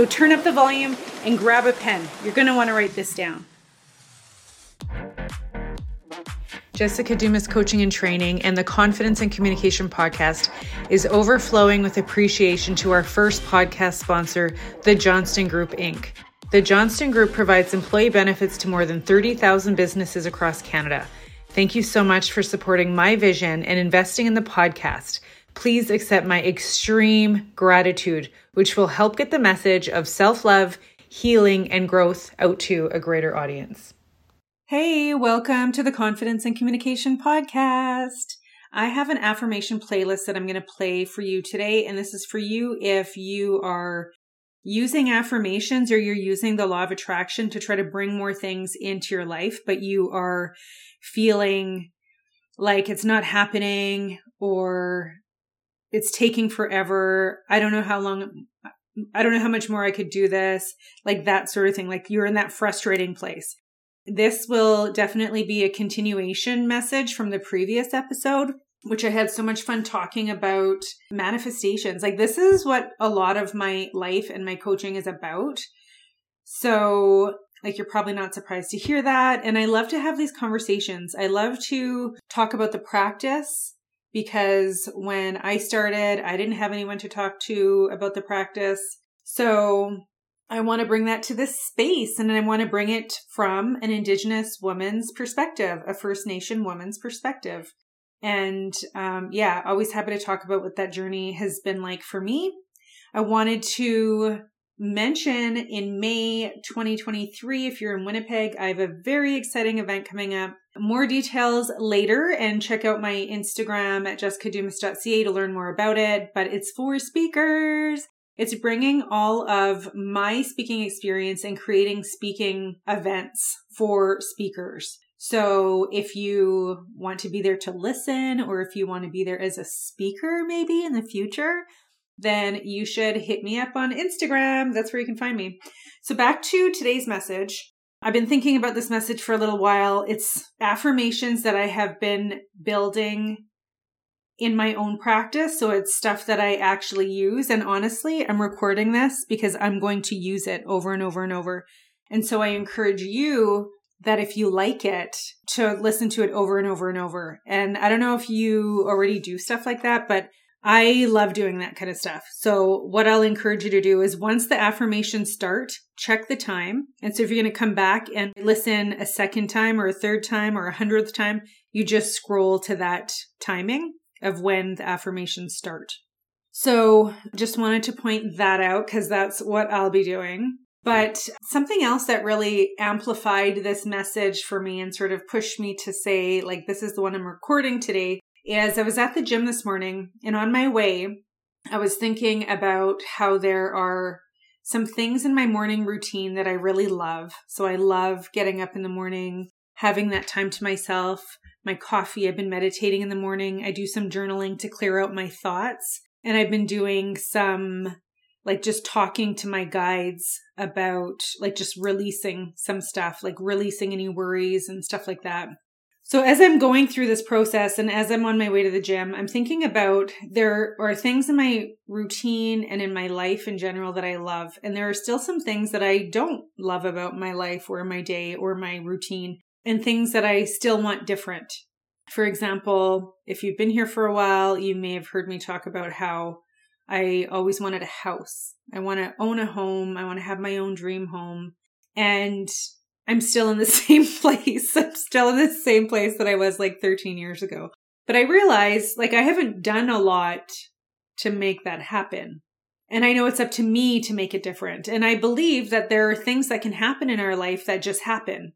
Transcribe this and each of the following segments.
So turn up the volume and grab a pen. You're going to want to write this down. Jessica Dumas Coaching and Training and the Confidence and Communication Podcast is overflowing with appreciation to our first podcast sponsor, the Johnston Group, Inc. The Johnston Group provides employee benefits to more than 30,000 businesses across Canada. Thank you so much for supporting my vision and investing in the podcast. Please accept my extreme gratitude, which will help get the message of self love, healing, and growth out to a greater audience. Hey, welcome to the Confidence and Communication Podcast. I have an affirmation playlist that I'm going to play for you today. And this is for you if you are using affirmations or you're using the law of attraction to try to bring more things into your life, but you are feeling like it's not happening or it's taking forever. I don't know how long, I don't know how much more I could do this, like that sort of thing. Like you're in that frustrating place. This will definitely be a continuation message from the previous episode, which I had so much fun talking about manifestations. Like, this is what a lot of my life and my coaching is about. So, like, you're probably not surprised to hear that. And I love to have these conversations. I love to talk about the practice because when I started, I didn't have anyone to talk to about the practice. So I want to bring that to this space and I want to bring it from an Indigenous woman's perspective, a First Nation woman's perspective. And um, yeah, always happy to talk about what that journey has been like for me. I wanted to mention in May 2023, if you're in Winnipeg, I have a very exciting event coming up. More details later and check out my Instagram at jessicadumas.ca to learn more about it. But it's for speakers it's bringing all of my speaking experience and creating speaking events for speakers. So if you want to be there to listen or if you want to be there as a speaker maybe in the future, then you should hit me up on Instagram. That's where you can find me. So back to today's message. I've been thinking about this message for a little while. It's affirmations that I have been building in my own practice. So it's stuff that I actually use. And honestly, I'm recording this because I'm going to use it over and over and over. And so I encourage you that if you like it, to listen to it over and over and over. And I don't know if you already do stuff like that, but I love doing that kind of stuff. So what I'll encourage you to do is once the affirmations start, check the time. And so if you're going to come back and listen a second time or a third time or a hundredth time, you just scroll to that timing of when the affirmations start. So just wanted to point that out because that's what I'll be doing. But something else that really amplified this message for me and sort of pushed me to say, like, this is the one I'm recording today is I was at the gym this morning and on my way, I was thinking about how there are some things in my morning routine that I really love. So I love getting up in the morning, having that time to myself, my coffee. I've been meditating in the morning. I do some journaling to clear out my thoughts. And I've been doing some like just talking to my guides about like just releasing some stuff, like releasing any worries and stuff like that. So as I'm going through this process and as I'm on my way to the gym, I'm thinking about there are things in my routine and in my life in general that I love. And there are still some things that I don't love about my life or my day or my routine and things that I still want different. For example, if you've been here for a while, you may have heard me talk about how I always wanted a house. I want to own a home. I want to have my own dream home. And I'm still in the same place. I'm still in the same place that I was like 13 years ago. But I realize like I haven't done a lot to make that happen. And I know it's up to me to make it different. And I believe that there are things that can happen in our life that just happen.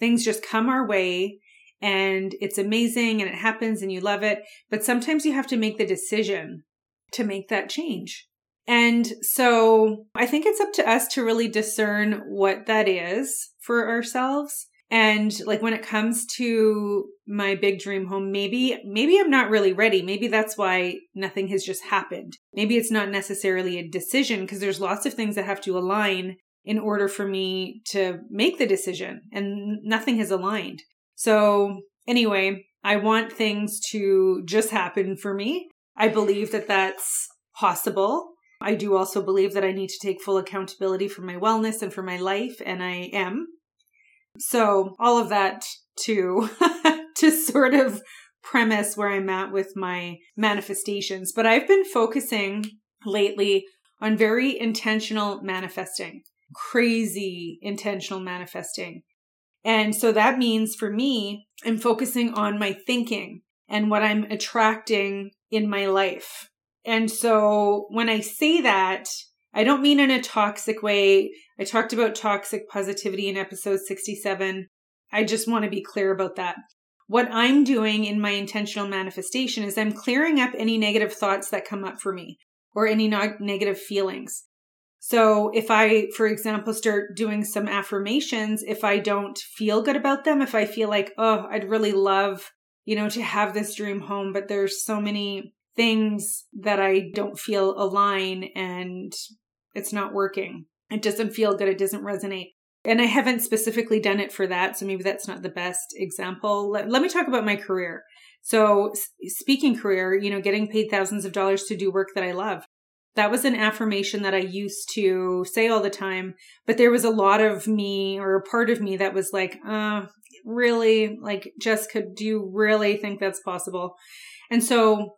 Things just come our way and it's amazing and it happens and you love it. But sometimes you have to make the decision to make that change. And so I think it's up to us to really discern what that is for ourselves. And like when it comes to my big dream home, maybe, maybe I'm not really ready. Maybe that's why nothing has just happened. Maybe it's not necessarily a decision because there's lots of things that have to align in order for me to make the decision and nothing has aligned. So anyway, I want things to just happen for me. I believe that that's possible. I do also believe that I need to take full accountability for my wellness and for my life, and I am. So, all of that to to sort of premise where I'm at with my manifestations. But I've been focusing lately on very intentional manifesting, crazy intentional manifesting. And so that means for me, I'm focusing on my thinking and what I'm attracting in my life. And so when I say that, I don't mean in a toxic way. I talked about toxic positivity in episode 67. I just want to be clear about that. What I'm doing in my intentional manifestation is I'm clearing up any negative thoughts that come up for me or any negative feelings. So if I, for example, start doing some affirmations, if I don't feel good about them, if I feel like, oh, I'd really love, you know, to have this dream home, but there's so many things that I don't feel align and it's not working. It doesn't feel good. It doesn't resonate. And I haven't specifically done it for that. So maybe that's not the best example. Let, let me talk about my career. So speaking career, you know, getting paid thousands of dollars to do work that I love. That was an affirmation that I used to say all the time, but there was a lot of me or a part of me that was like, uh, really, like, Jessica, do you really think that's possible? And so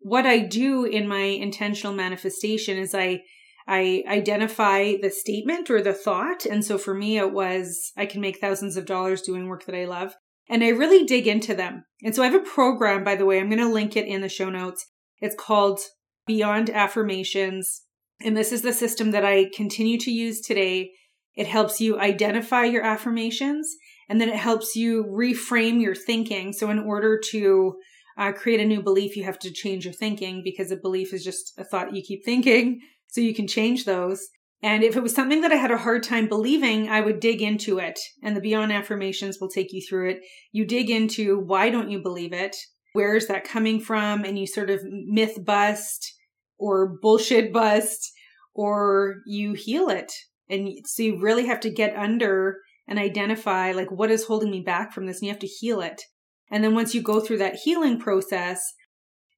what I do in my intentional manifestation is I I identify the statement or the thought. And so for me, it was I can make thousands of dollars doing work that I love. And I really dig into them. And so I have a program, by the way, I'm going to link it in the show notes. It's called Beyond Affirmations. And this is the system that I continue to use today. It helps you identify your affirmations and then it helps you reframe your thinking. So in order to uh, create a new belief, you have to change your thinking because a belief is just a thought you keep thinking. So you can change those. And if it was something that I had a hard time believing, I would dig into it. And the Beyond Affirmations will take you through it. You dig into why don't you believe it? Where is that coming from? And you sort of myth bust or bullshit bust or you heal it. And so you really have to get under and identify like what is holding me back from this and you have to heal it. And then once you go through that healing process,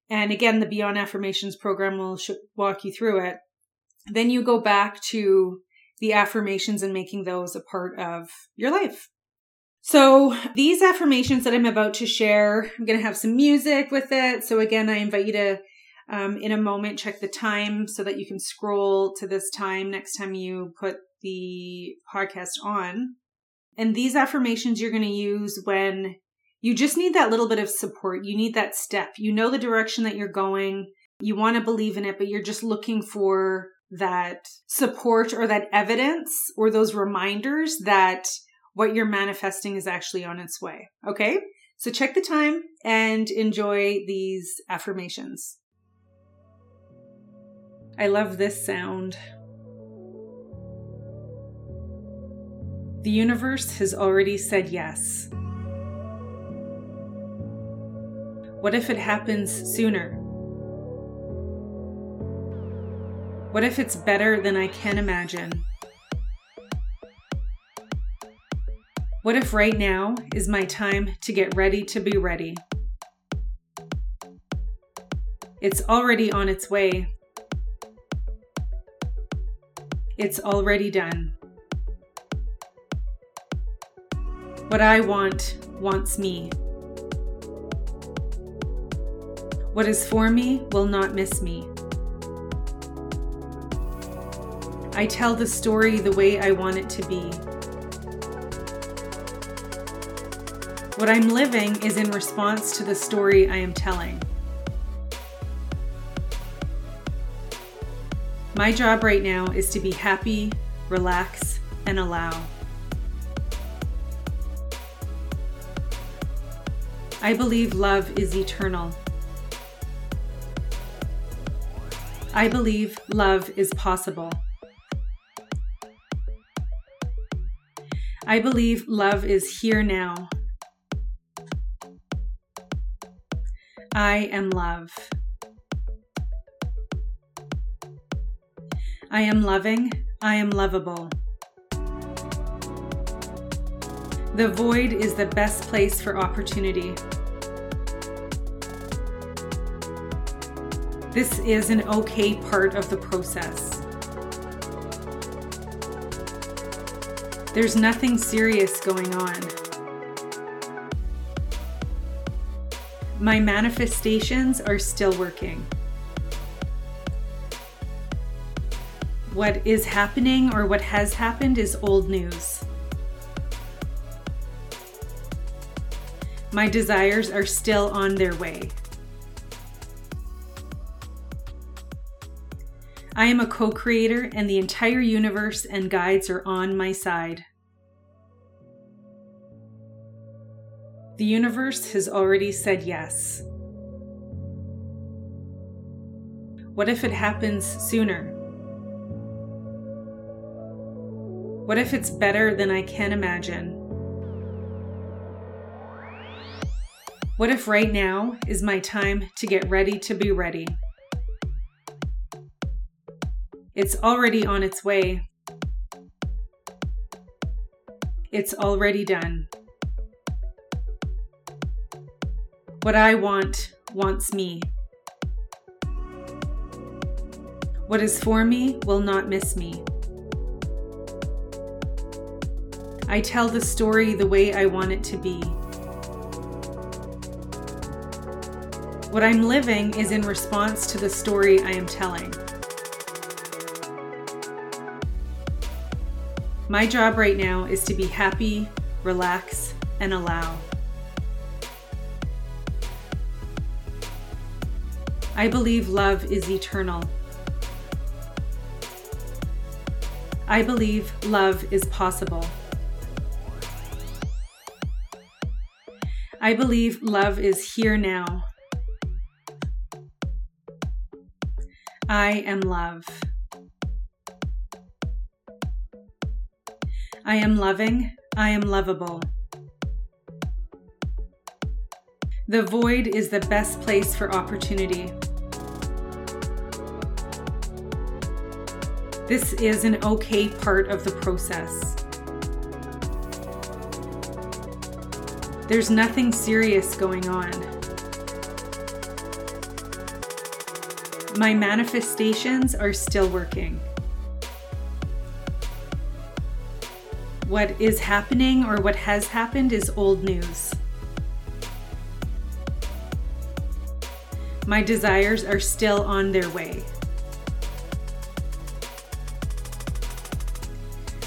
and again, the Beyond Affirmations program will sh- walk you through it, then you go back to the affirmations and making those a part of your life. So these affirmations that I'm about to share, I'm going to have some music with it. So again, I invite you to, um, in a moment, check the time so that you can scroll to this time next time you put the podcast on. And these affirmations you're going to use when you just need that little bit of support. You need that step. You know the direction that you're going. You want to believe in it, but you're just looking for that support or that evidence or those reminders that what you're manifesting is actually on its way. Okay. So check the time and enjoy these affirmations. I love this sound. The universe has already said yes. What if it happens sooner? What if it's better than I can imagine? What if right now is my time to get ready to be ready? It's already on its way. It's already done. What I want wants me. What is for me will not miss me. I tell the story the way I want it to be. What I'm living is in response to the story I am telling. My job right now is to be happy, relax, and allow. I believe love is eternal. I believe love is possible. I believe love is here now. I am love. I am loving. I am lovable. The void is the best place for opportunity. This is an okay part of the process. There's nothing serious going on. My manifestations are still working. What is happening or what has happened is old news. My desires are still on their way. I am a co creator, and the entire universe and guides are on my side. The universe has already said yes. What if it happens sooner? What if it's better than I can imagine? What if right now is my time to get ready to be ready? It's already on its way. It's already done. What I want wants me. What is for me will not miss me. I tell the story the way I want it to be. What I'm living is in response to the story I am telling. My job right now is to be happy, relax, and allow. I believe love is eternal. I believe love is possible. I believe love is here now. I am love. I am loving. I am lovable. The void is the best place for opportunity. This is an okay part of the process. There's nothing serious going on. My manifestations are still working. What is happening or what has happened is old news. My desires are still on their way.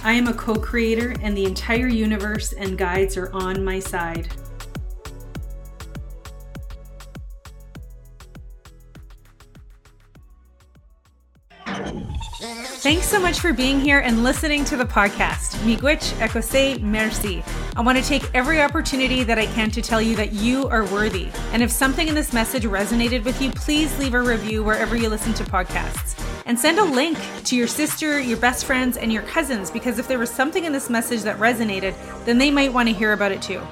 I am a co creator, and the entire universe and guides are on my side. So much for being here and listening to the podcast. Miigwech ekose merci. I want to take every opportunity that I can to tell you that you are worthy. And if something in this message resonated with you, please leave a review wherever you listen to podcasts. And send a link to your sister, your best friends, and your cousins because if there was something in this message that resonated, then they might want to hear about it too.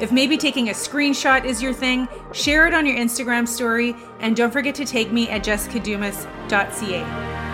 If maybe taking a screenshot is your thing, share it on your Instagram story and don't forget to tag me at jessicadumas.ca.